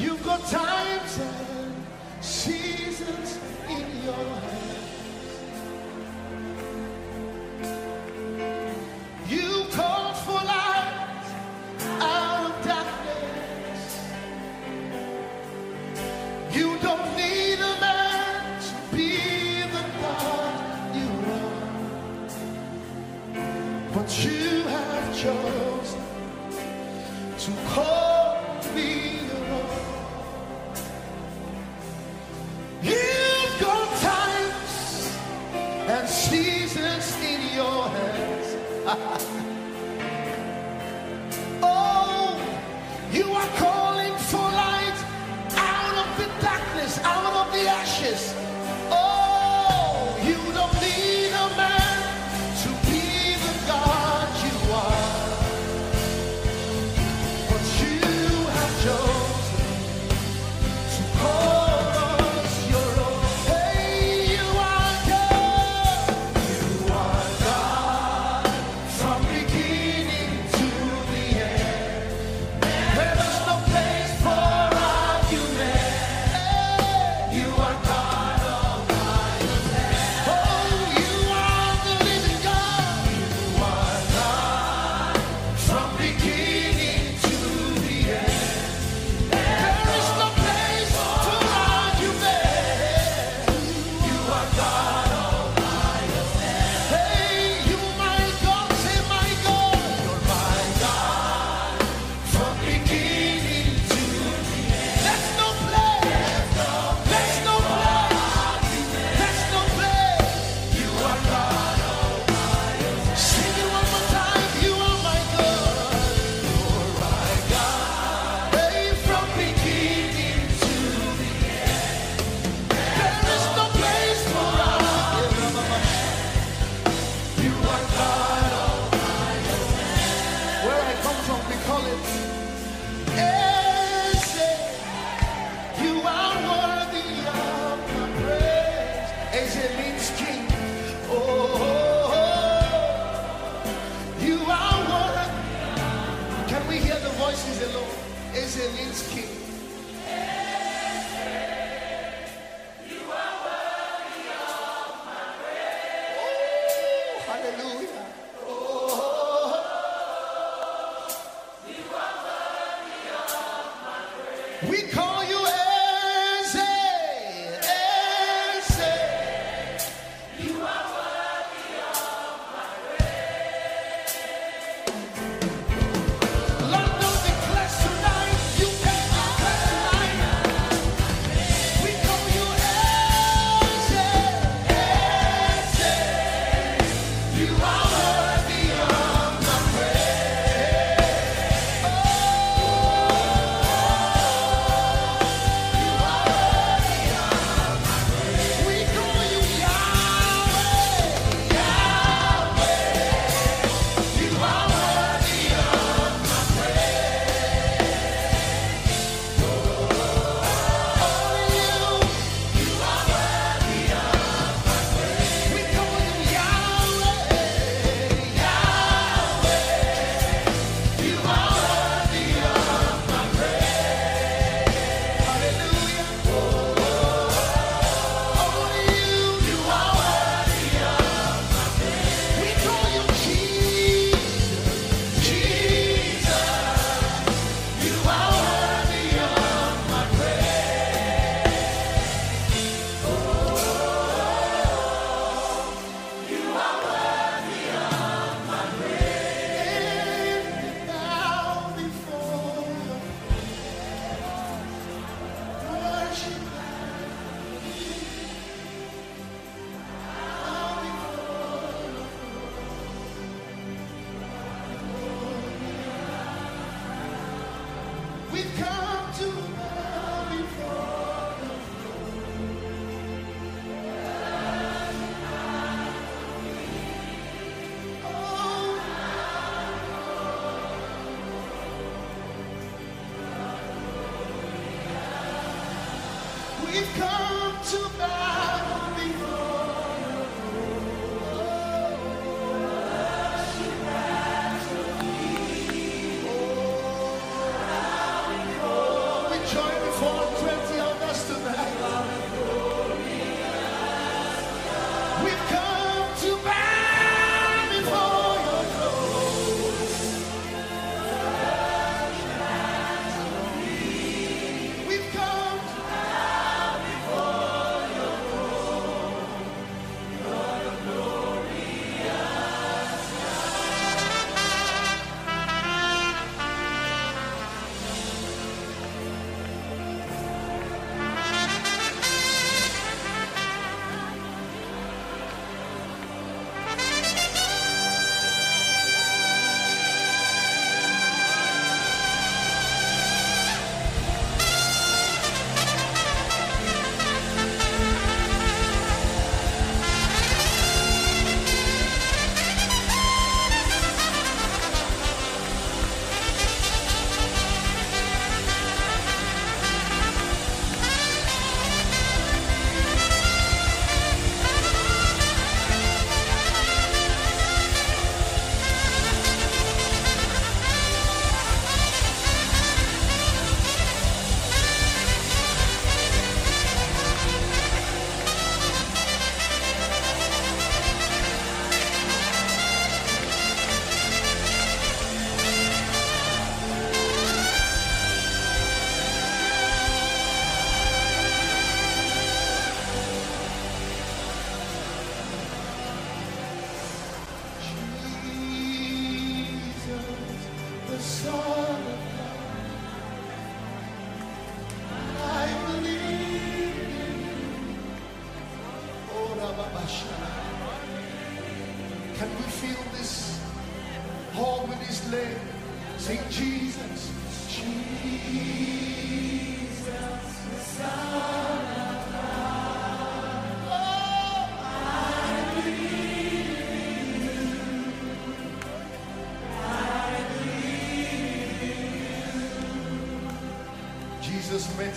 You've got times and seasons in your hands.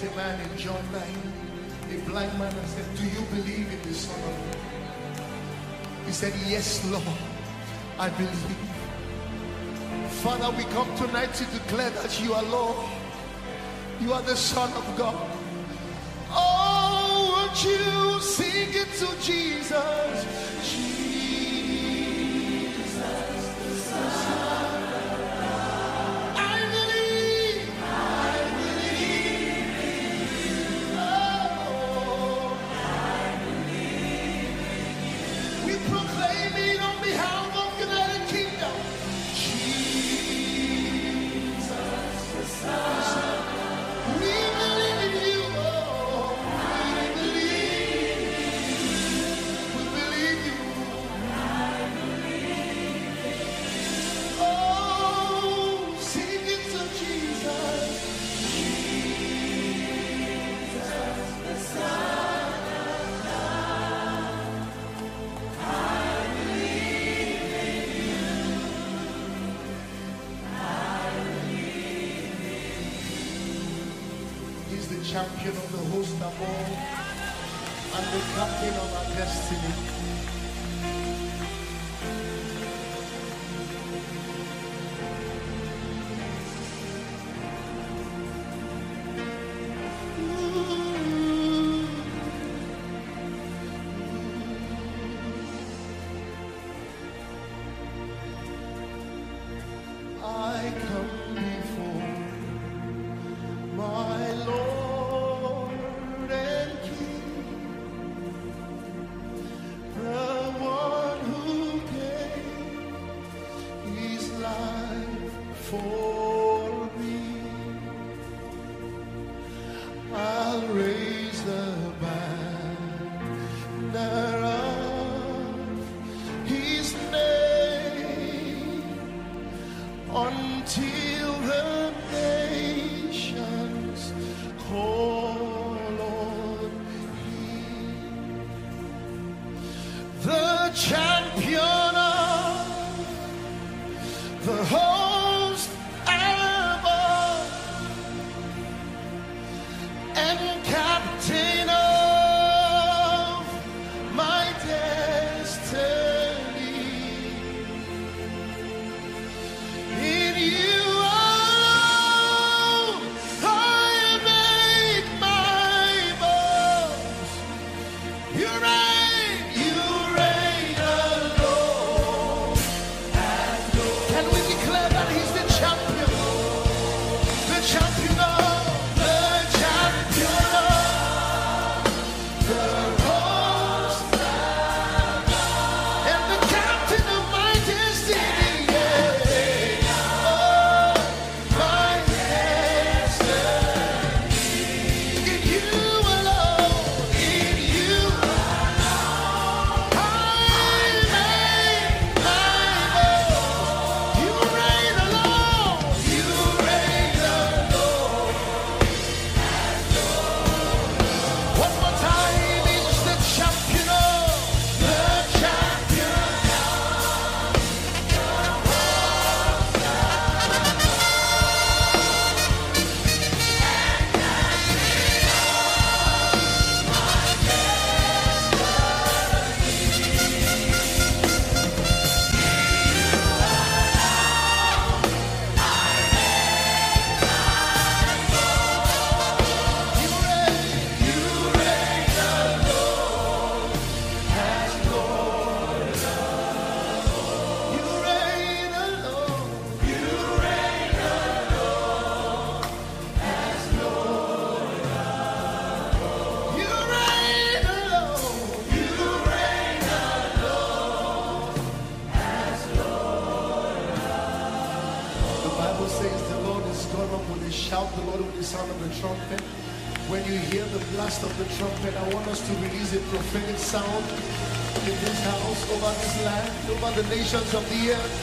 a man in John 9, A blind man, and said, Do you believe in the Son of God? He said, Yes, Lord, I believe. Father, we come tonight to declare that you are Lord. You are the Son of God. Oh, won't you sing it to Jesus? The nations of the earth.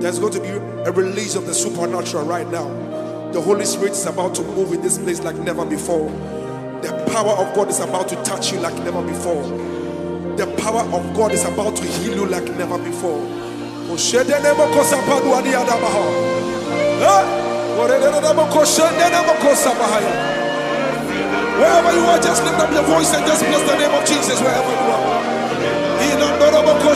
There's going to be a release of the supernatural right now. The Holy Spirit is about to move in this place like never before. The power of God is about to touch you like never before. The power of God is about to heal you like never before. Wherever you are, just lift up your voice and just bless the name of Jesus wherever you are.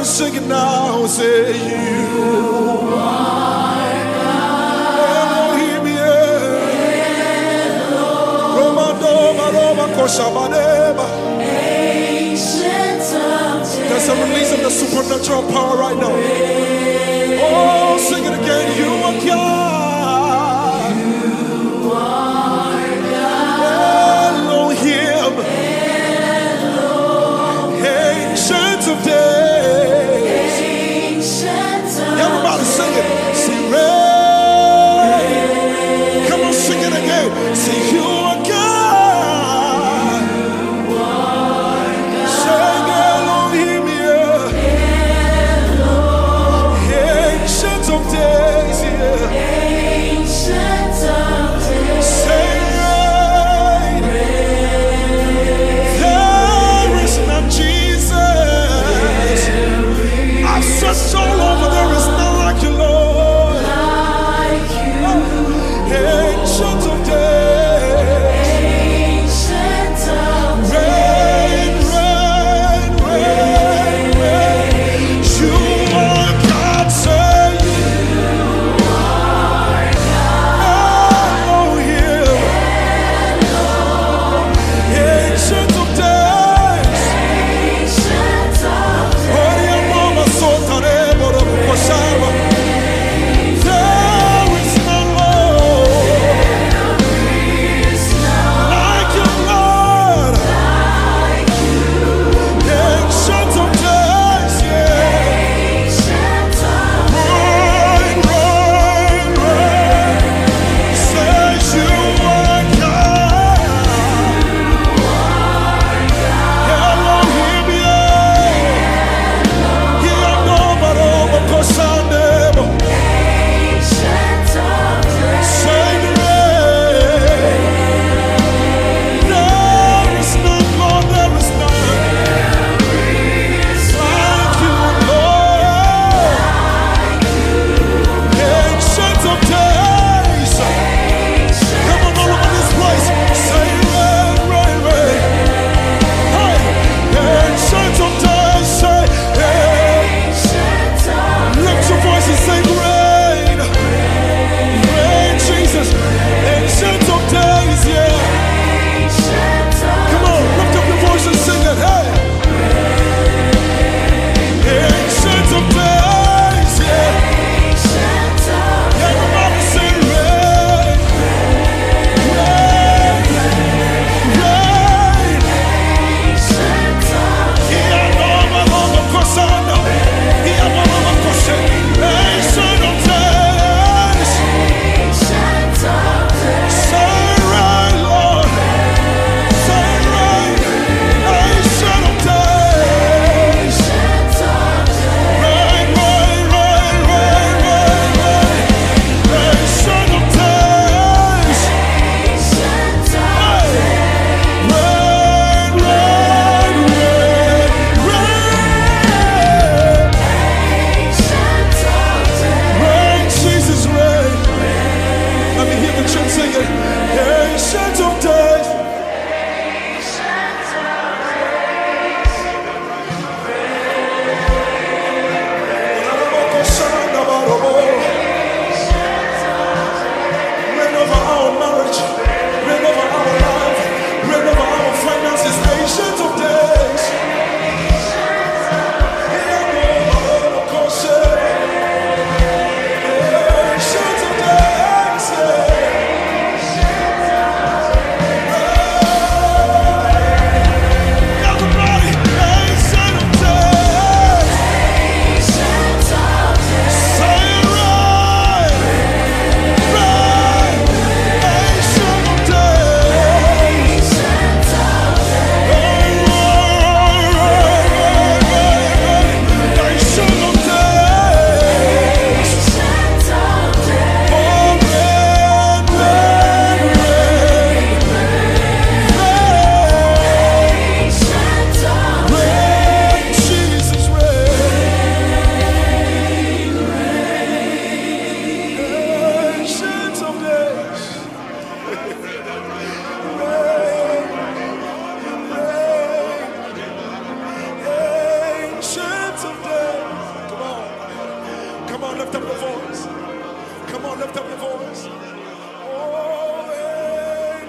Everybody sing it now, say you. Elohim, yeah. Roma, doma, roma, koshabaneba. There's a release of the supernatural power right now. Oh, sing it again. You are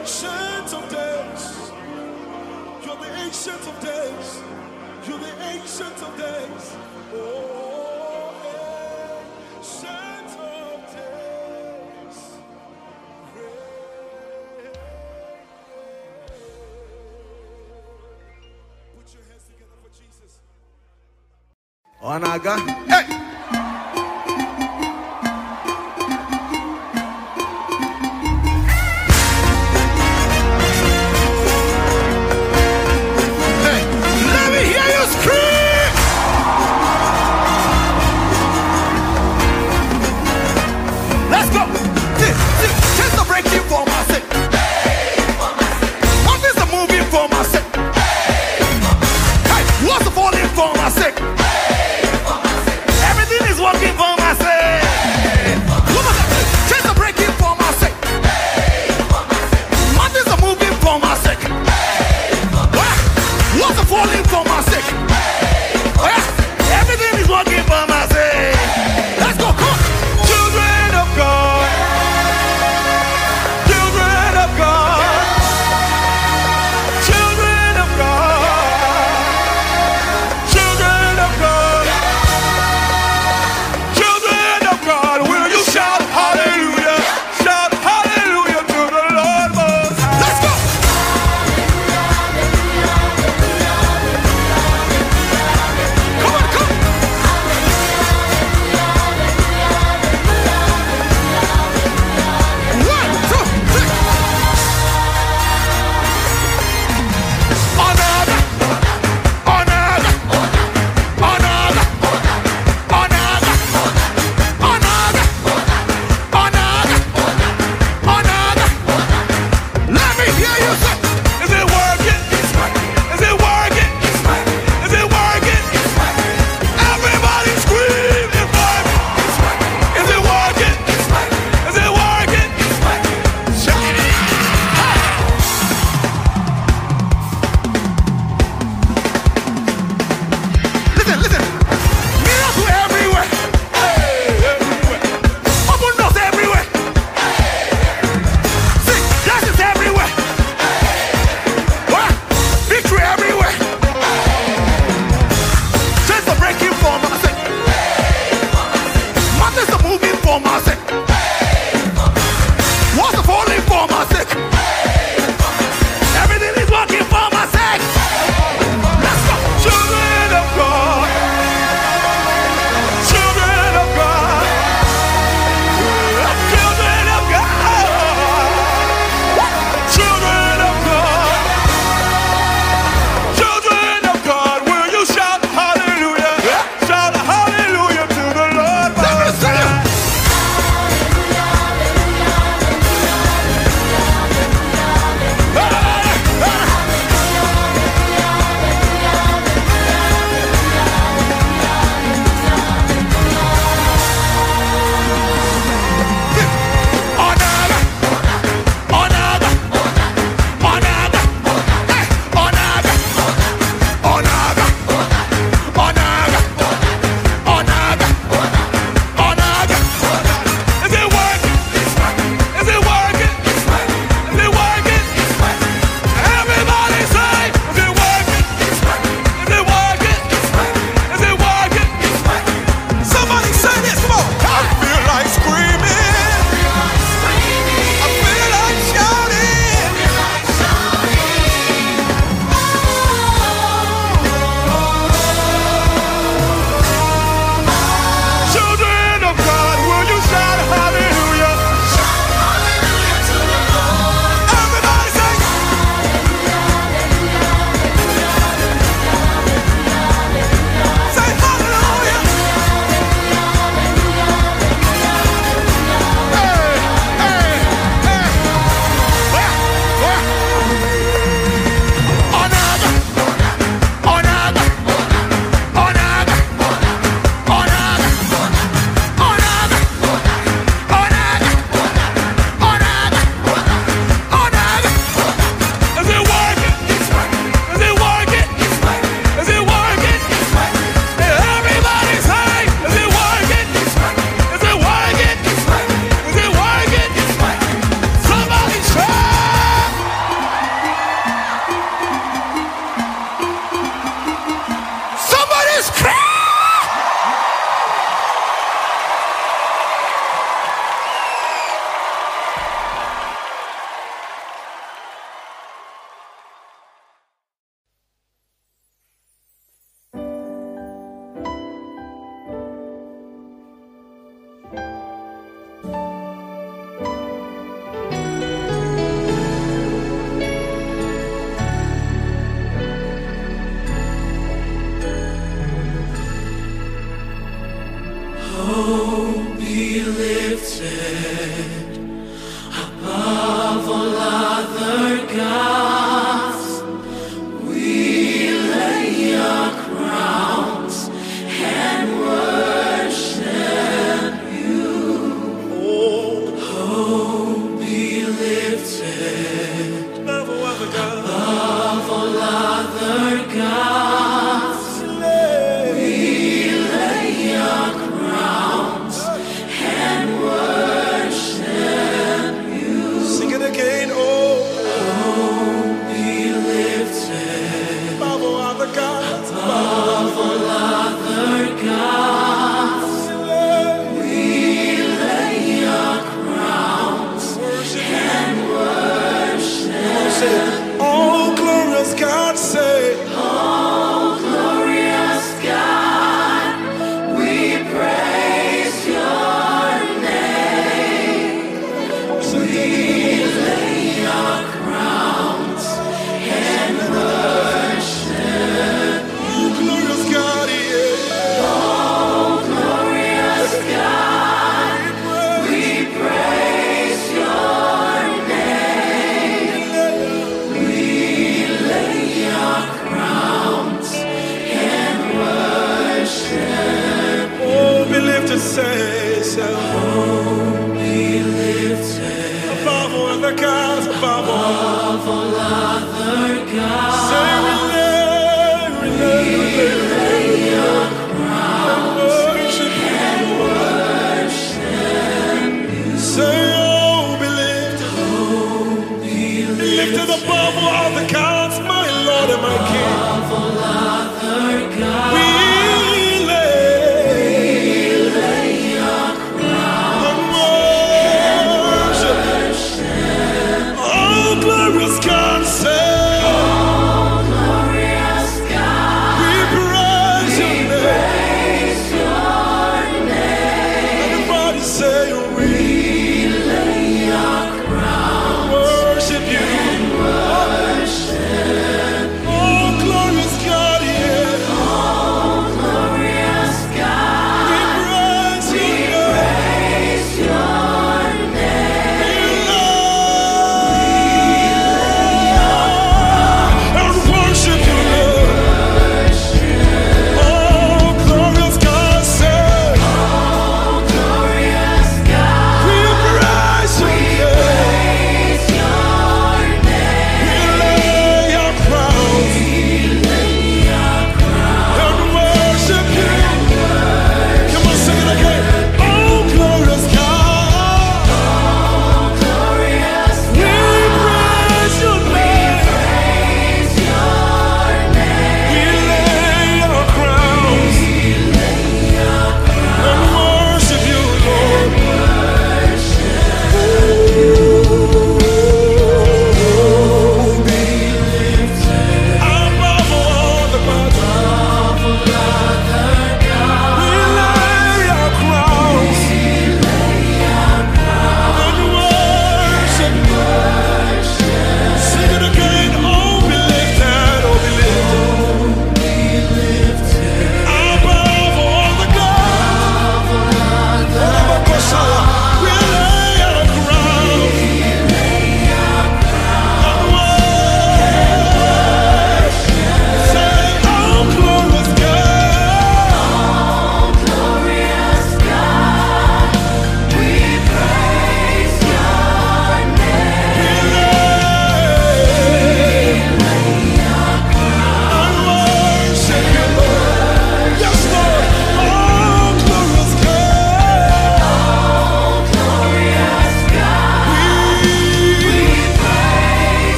ancient of days. You're the ancient of days. You're the ancient of days. Oh, ancient of days. Put your hands together for Jesus. Onaga. Hey. Lifted above all other gods,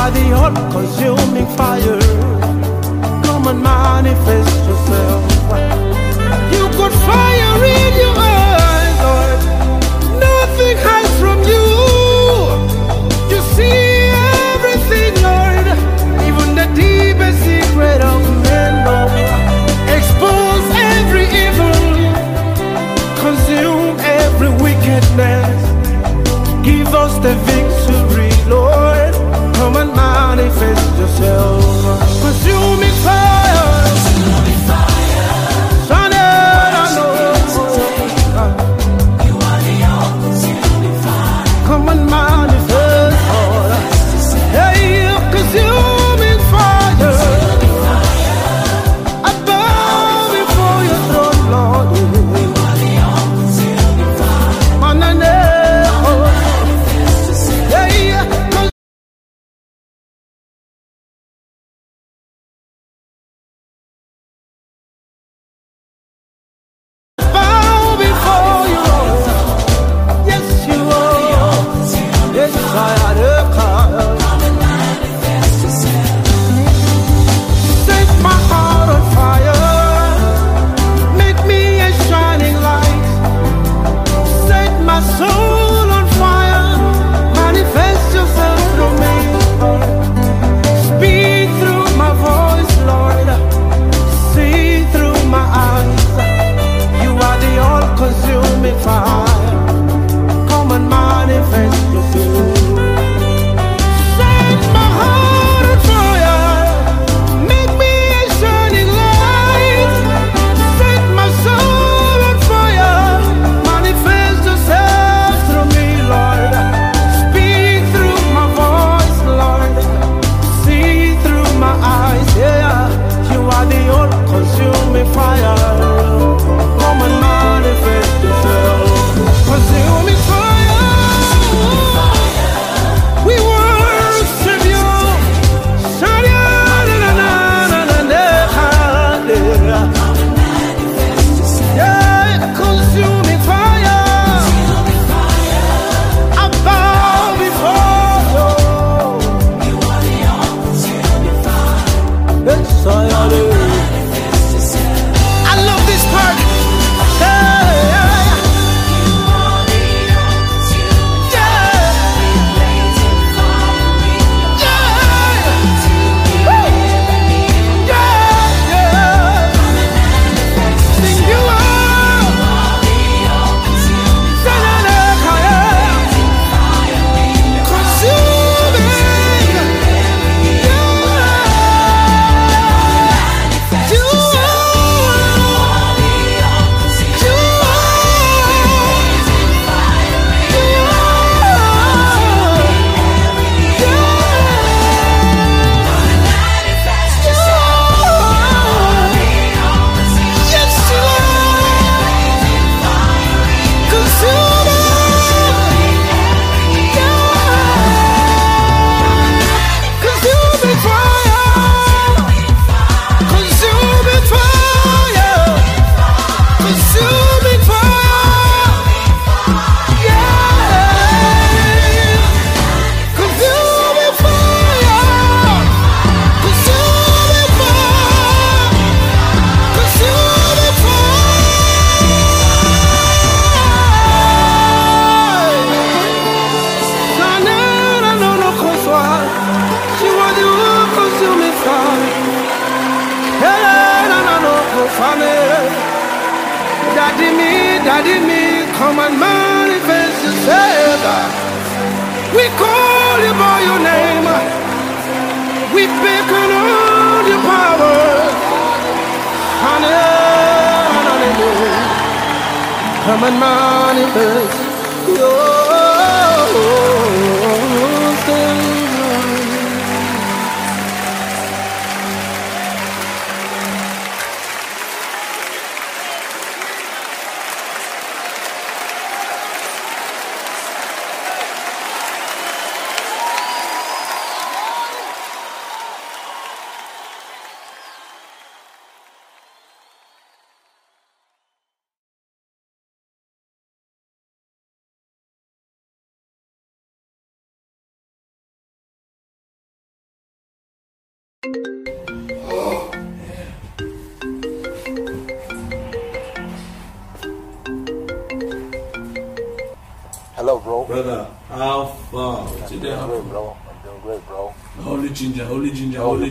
are the all-consuming fire. Come and manifest yourself. Yourself.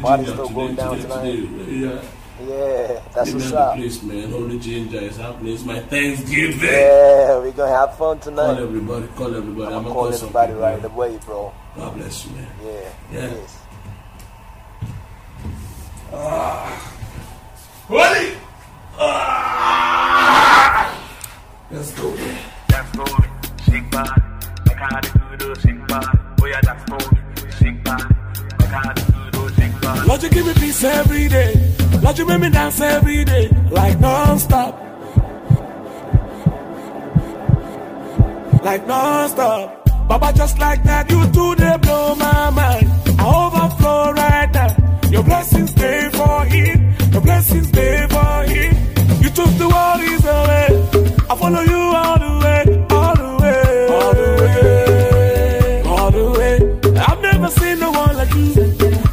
Party's ginger. still going down today, tonight? today. Yeah. Yeah, that's what's the up. place, man. Holy ginger is happening. It's my Thanksgiving. Yeah, we're gonna have fun tonight. Call everybody, call everybody. I'm I'm gonna call call everybody people, right man. away, bro. God bless you, man. Yeah, Yeah. yes. Holy! Ah! Let's go, man. That's for me, shake body. Like how they do the shake body. Oh yeah, that's for me, shake body. Like how they Lord, you give me peace every day. Lord, you make me dance every day, like non-stop. Like non-stop. Baba, just like that, you do they blow my mind. I overflow right now. Your blessings stay for it. Your blessings stay for it. You took the worries away. I follow you all the way, all the way, all the way, all the way. I've never seen no one like you.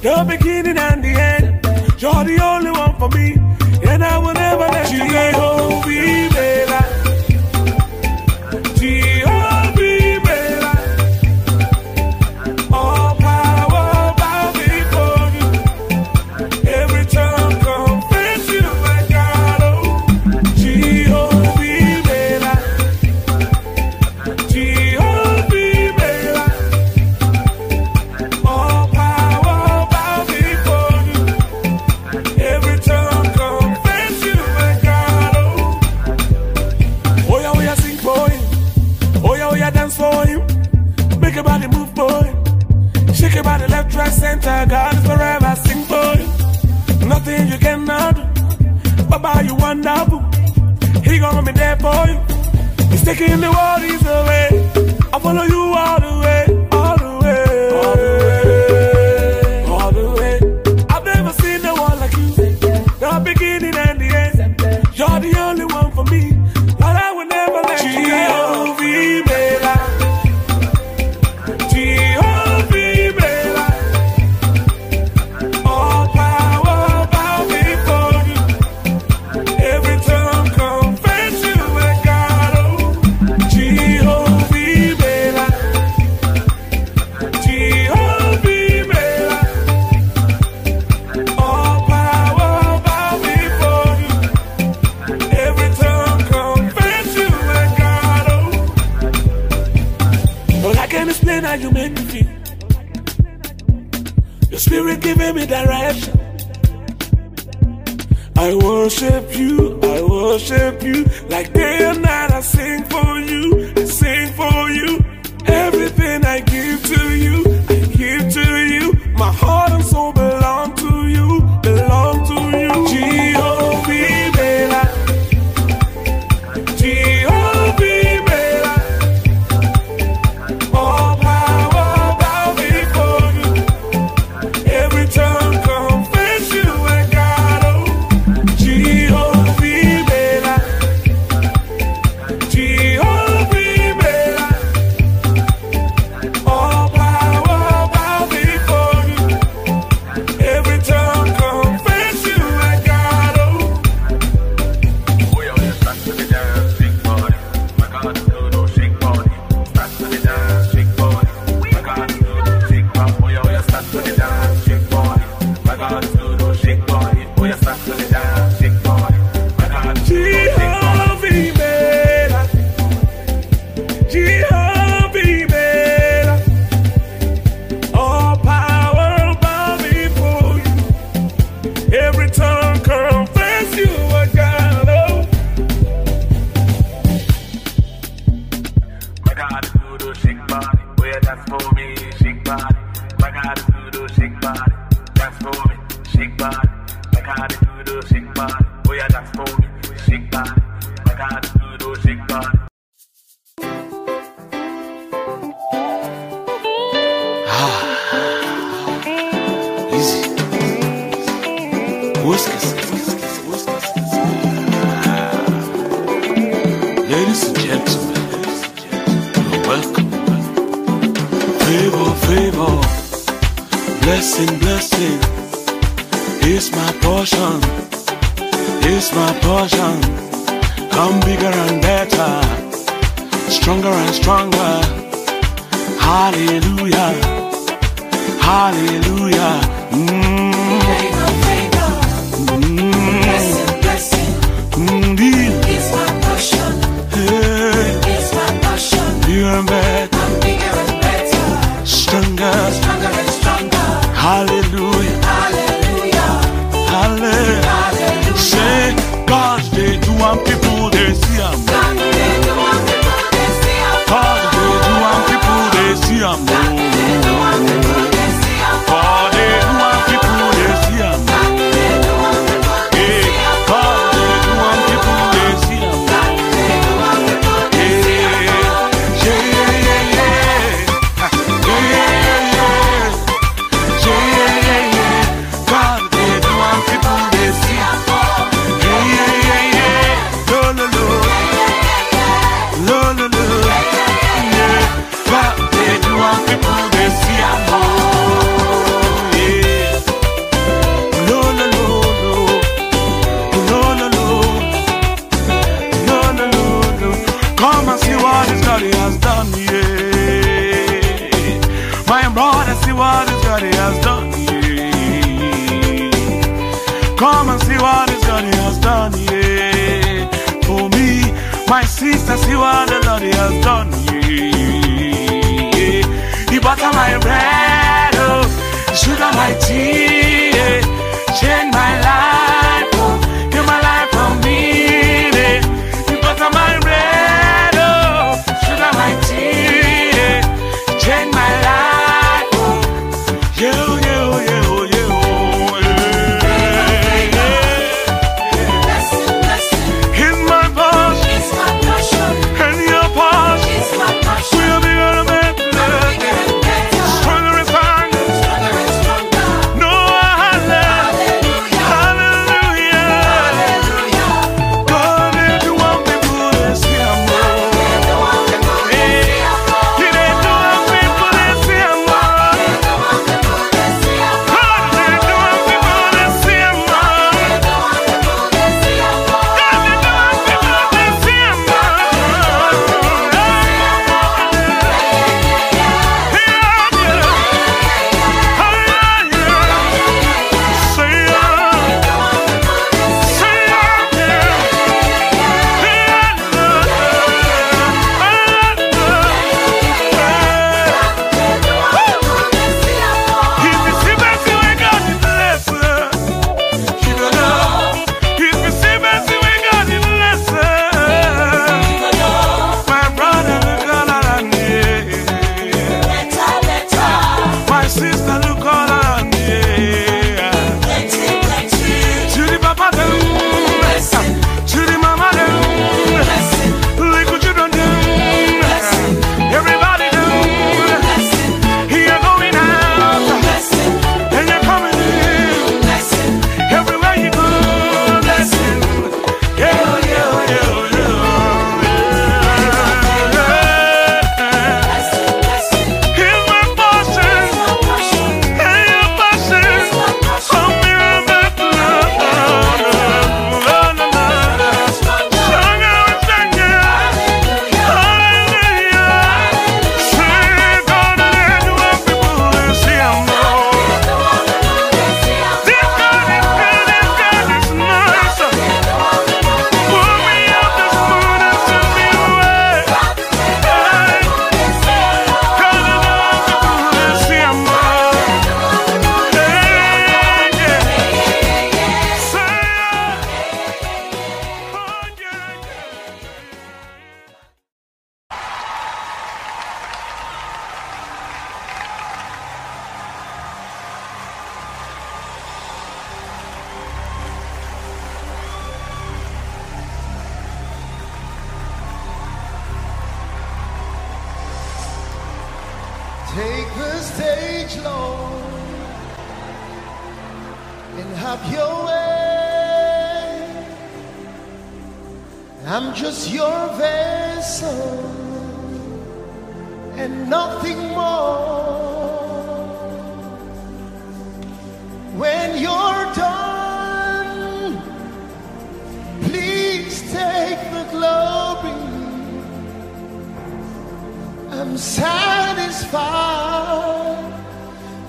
The beginning and the end. You're the only one for me, and I will never let you go. You wonderful. He gonna be there for you. He's taking the worries away. I follow you all the way, nunca mais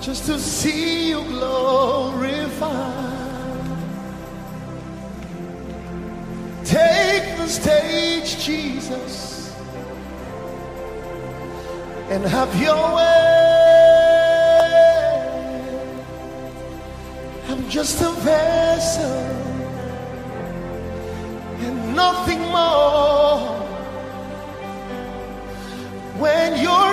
just to see you glorified. Take the stage, Jesus, and have your way. I'm just a vessel and nothing more. When you're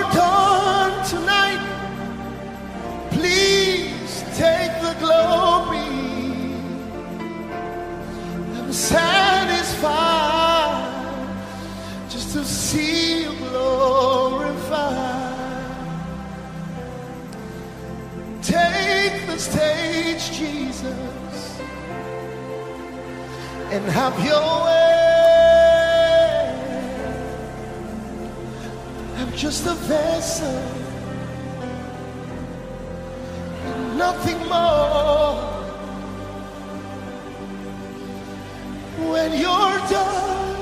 and have your way. I'm just a vessel, and nothing more. When you're done,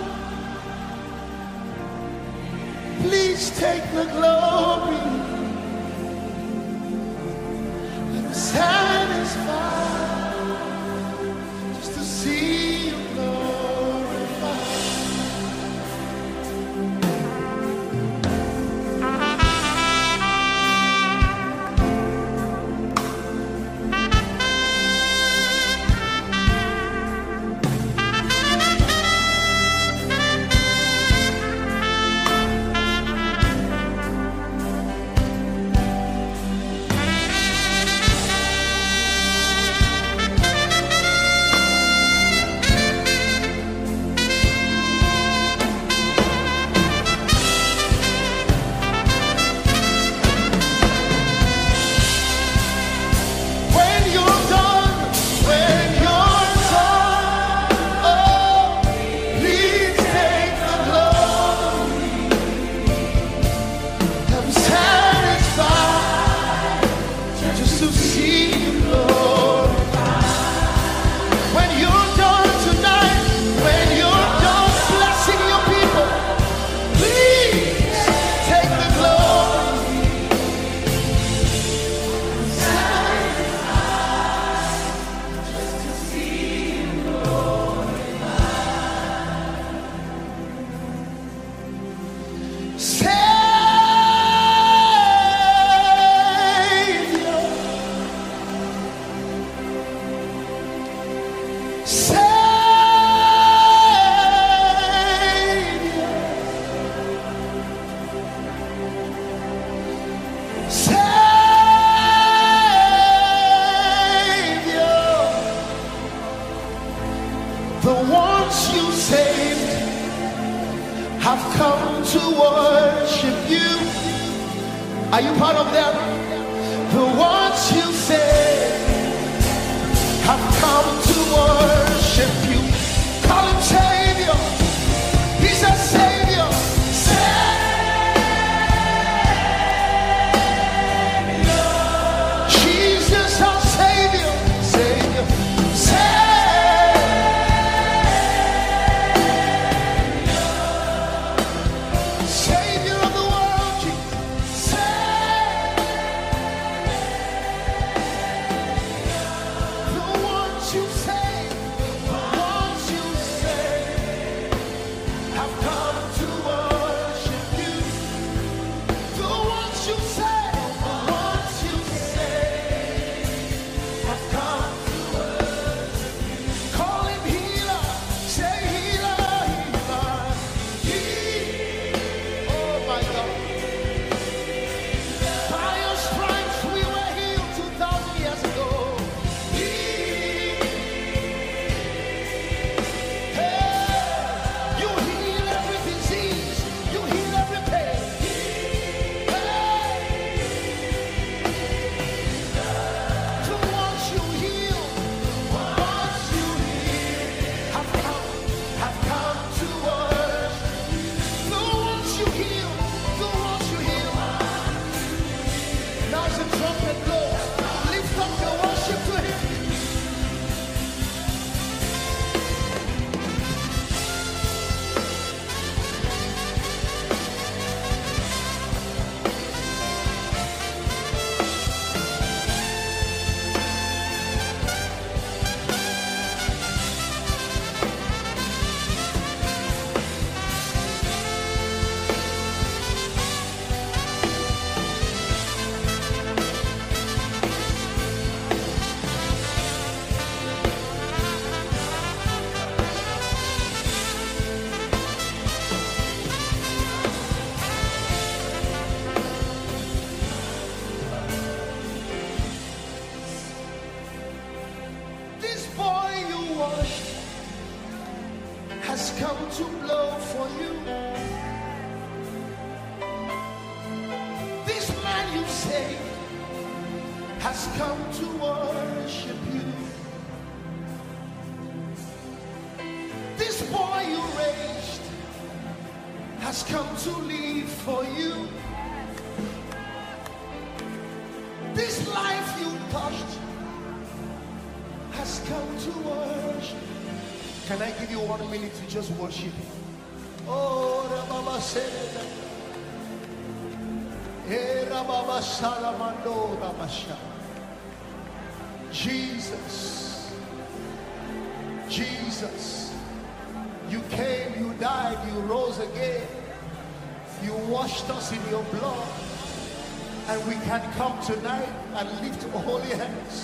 please take the glory. I'm satisfied. Us in your blood. And we can come tonight and lift holy hands.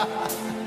ha ha ha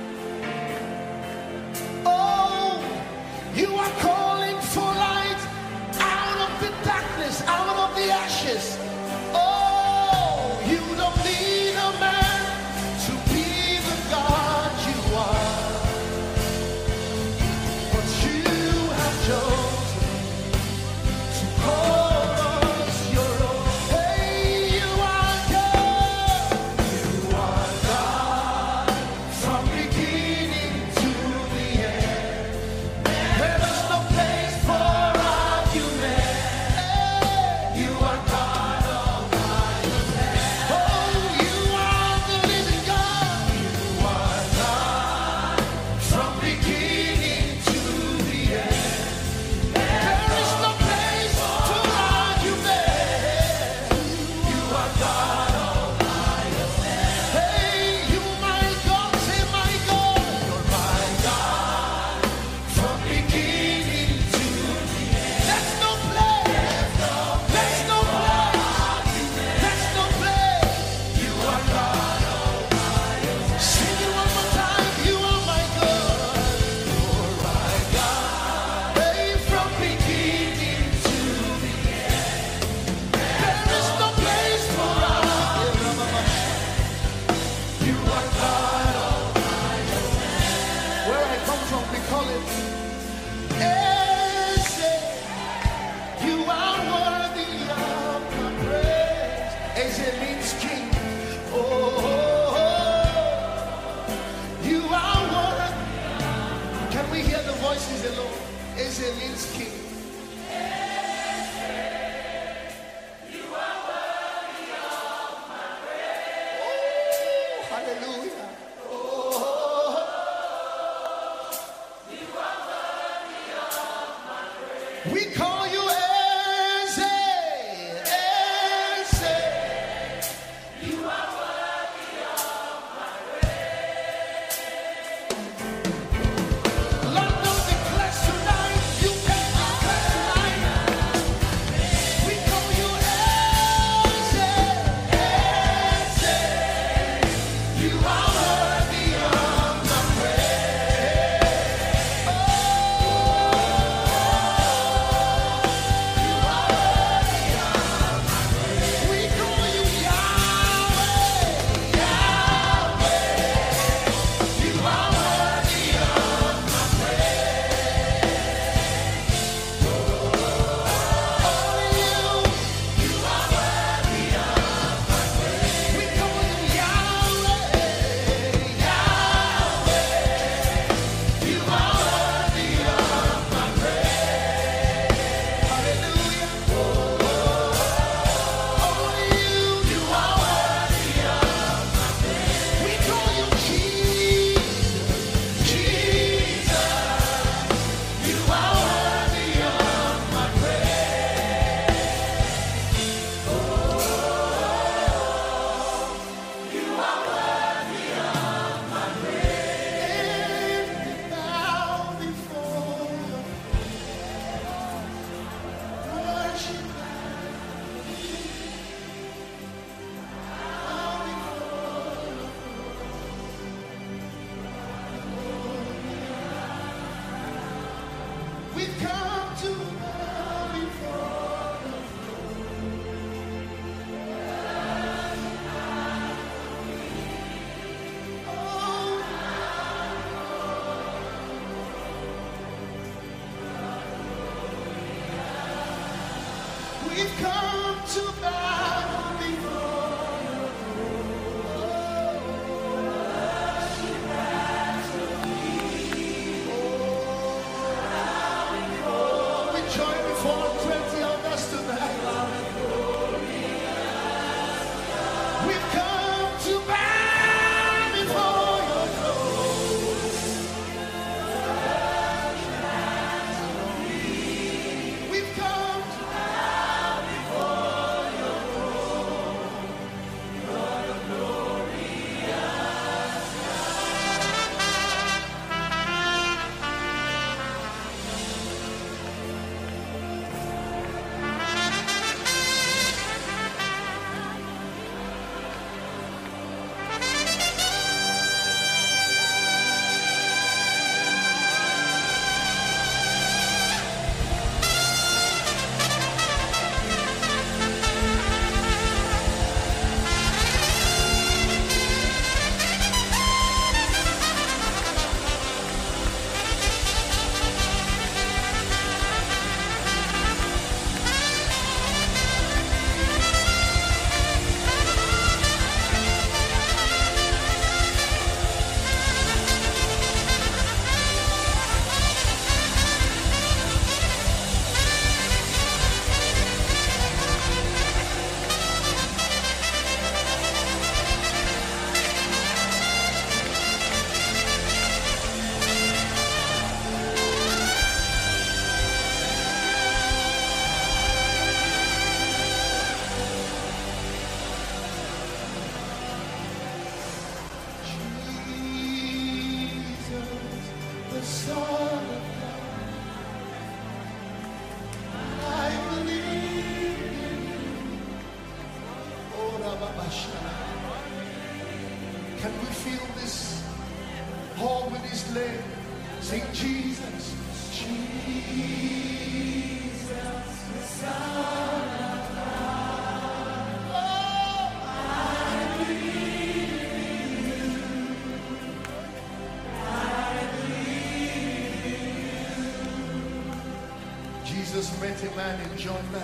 a man in John 9,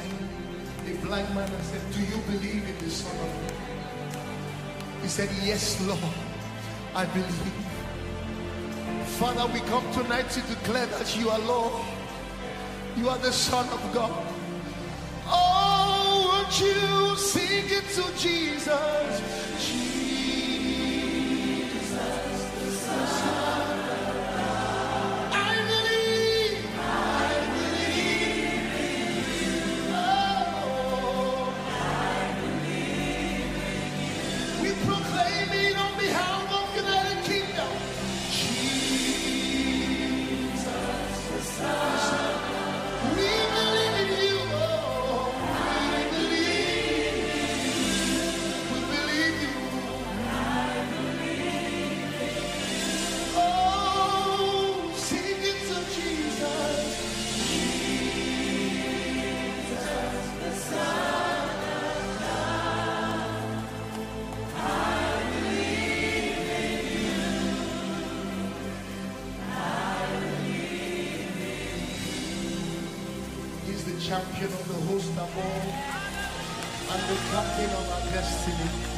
the blind man, and said, Do you believe in the Son of God? He said, Yes, Lord, I believe. Father, we come tonight to declare that you are Lord. You are the Son of God. Oh, won't you sing it to Jesus? champion of the host of all and the captain of our destiny.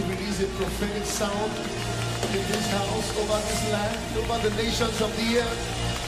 to release a prophetic sound in this house, over this land, over the nations of the earth.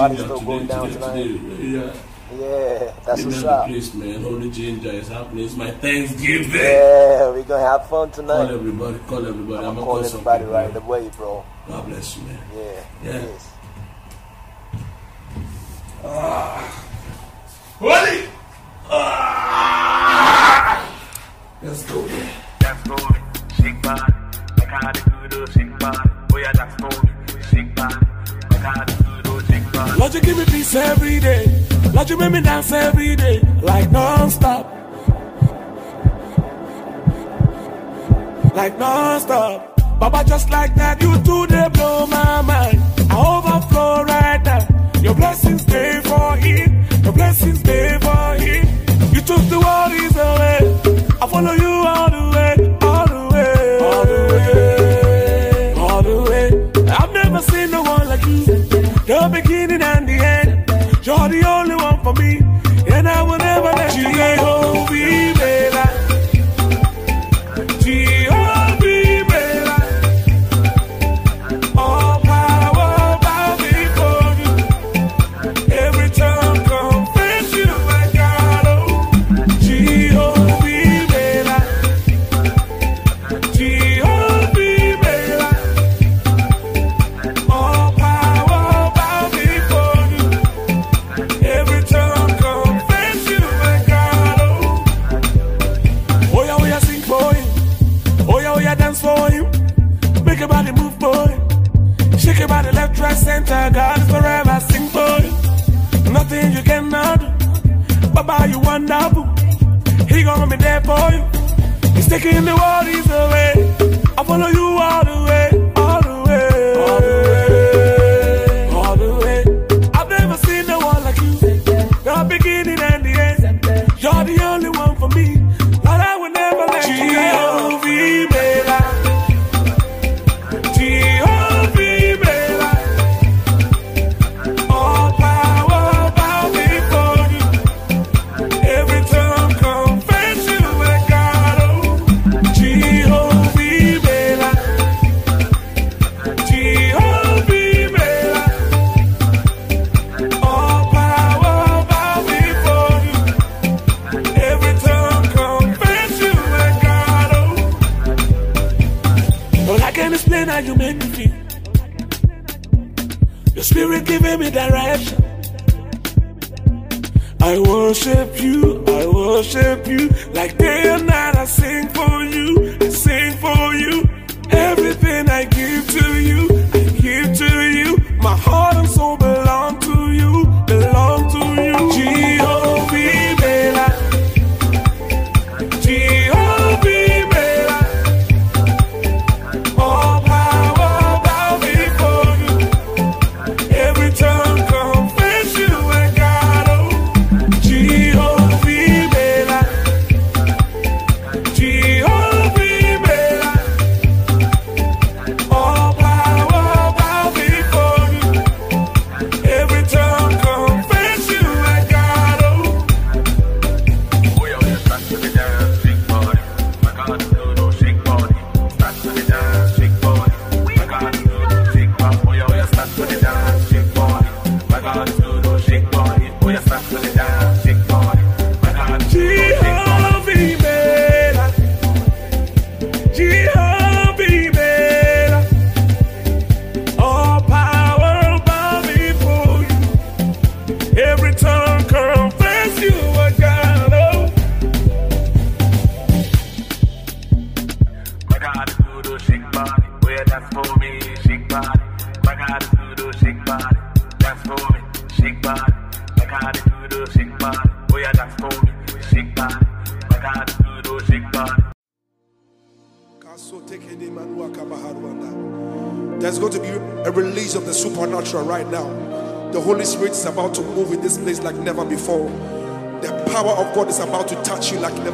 Water's still going down tonight. Yeah. Yeah, that's what's up. Place, man. Holy ginger is happening. It's my Thanksgiving. Yeah, we're gonna have fun tonight. Call everybody. Call everybody. I'm, I'm gonna call, call everybody right away, bro. God bless you, man. Yeah. Yeah. Yes. She make me dance every day, like non-stop. Like non-stop. Baba, just like that, you today blow my mind. taking the worries away. I follow you accept you like they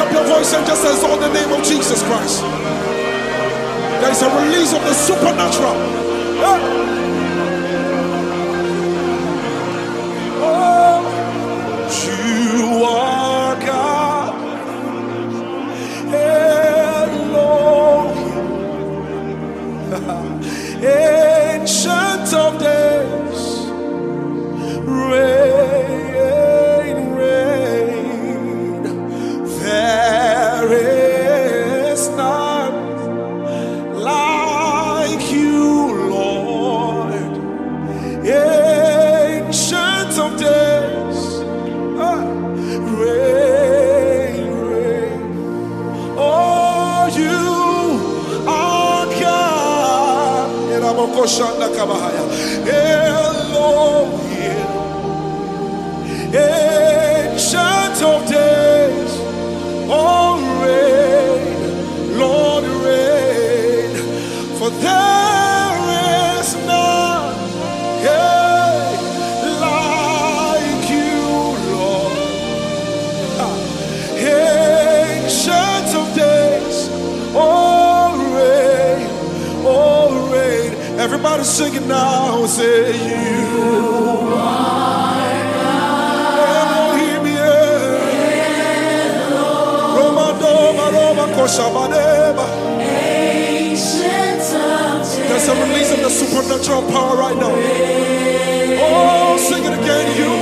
up your voice and just exalt the name of Jesus Christ. There is a release of the supernatural. Oh, you are now, say you. Koshabadeba. There's a release of the supernatural power right now. Oh, sing it again. You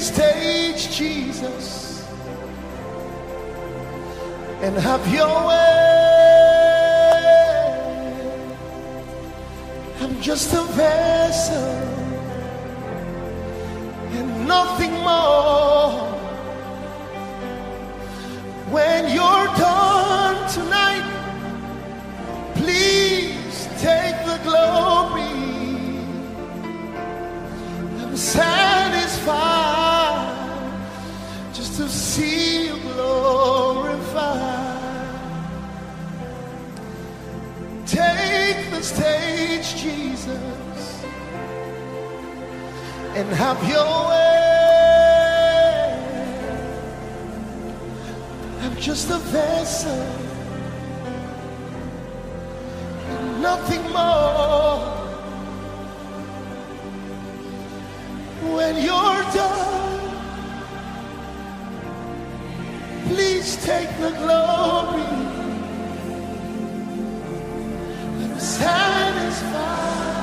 stage, Jesus, and have your way. I'm just a vessel and nothing more. When you're Jesus, and have your way. I'm just a vessel, and nothing more. When you're done, please take the glory as far.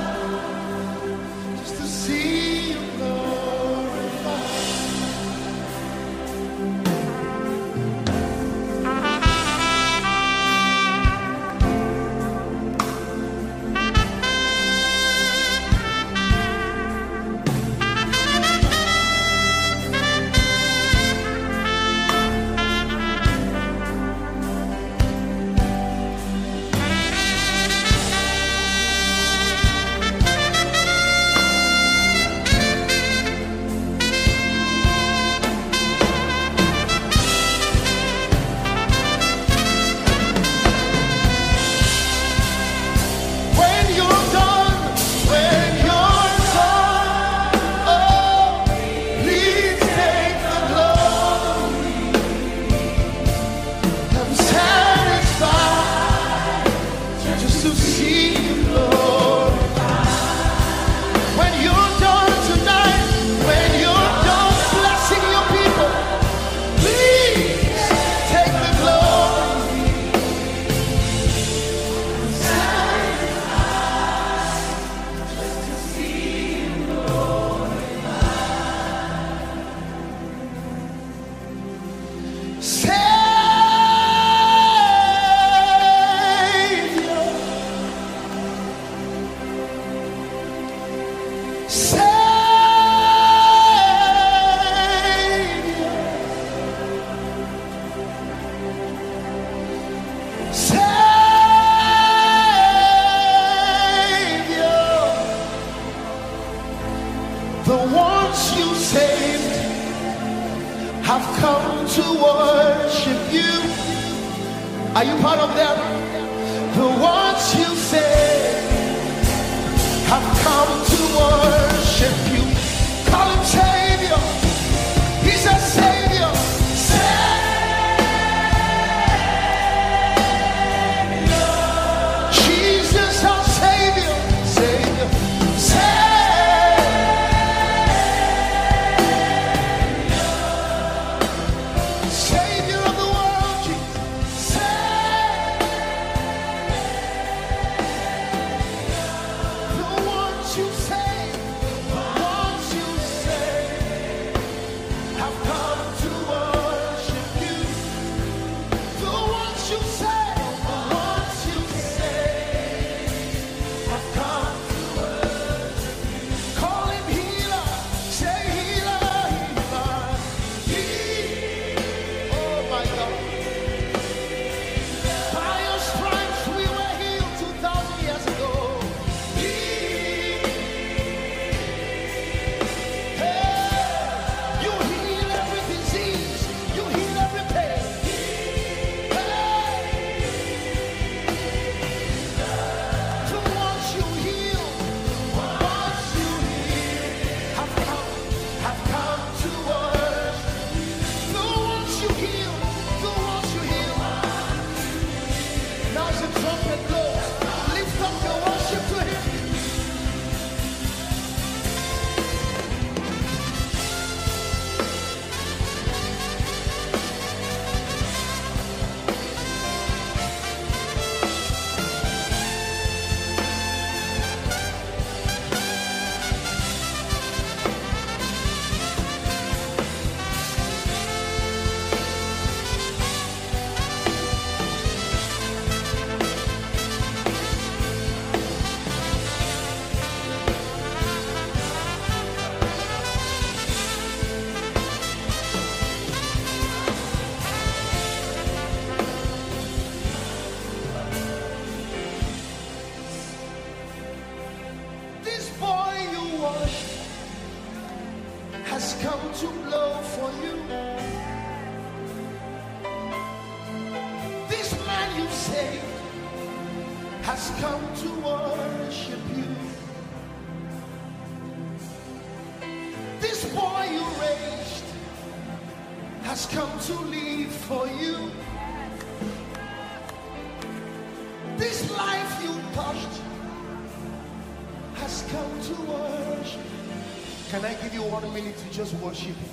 just worship him.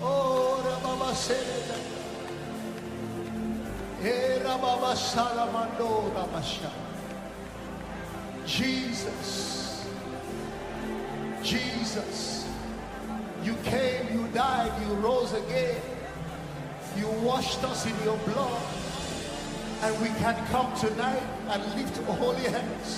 Oh, Rababa Sereda. Eh, Rababa Salamando Rabasha. Jesus. Jesus. You came, you died, you rose again. You washed us in your blood. And we can come tonight and lift holy hands.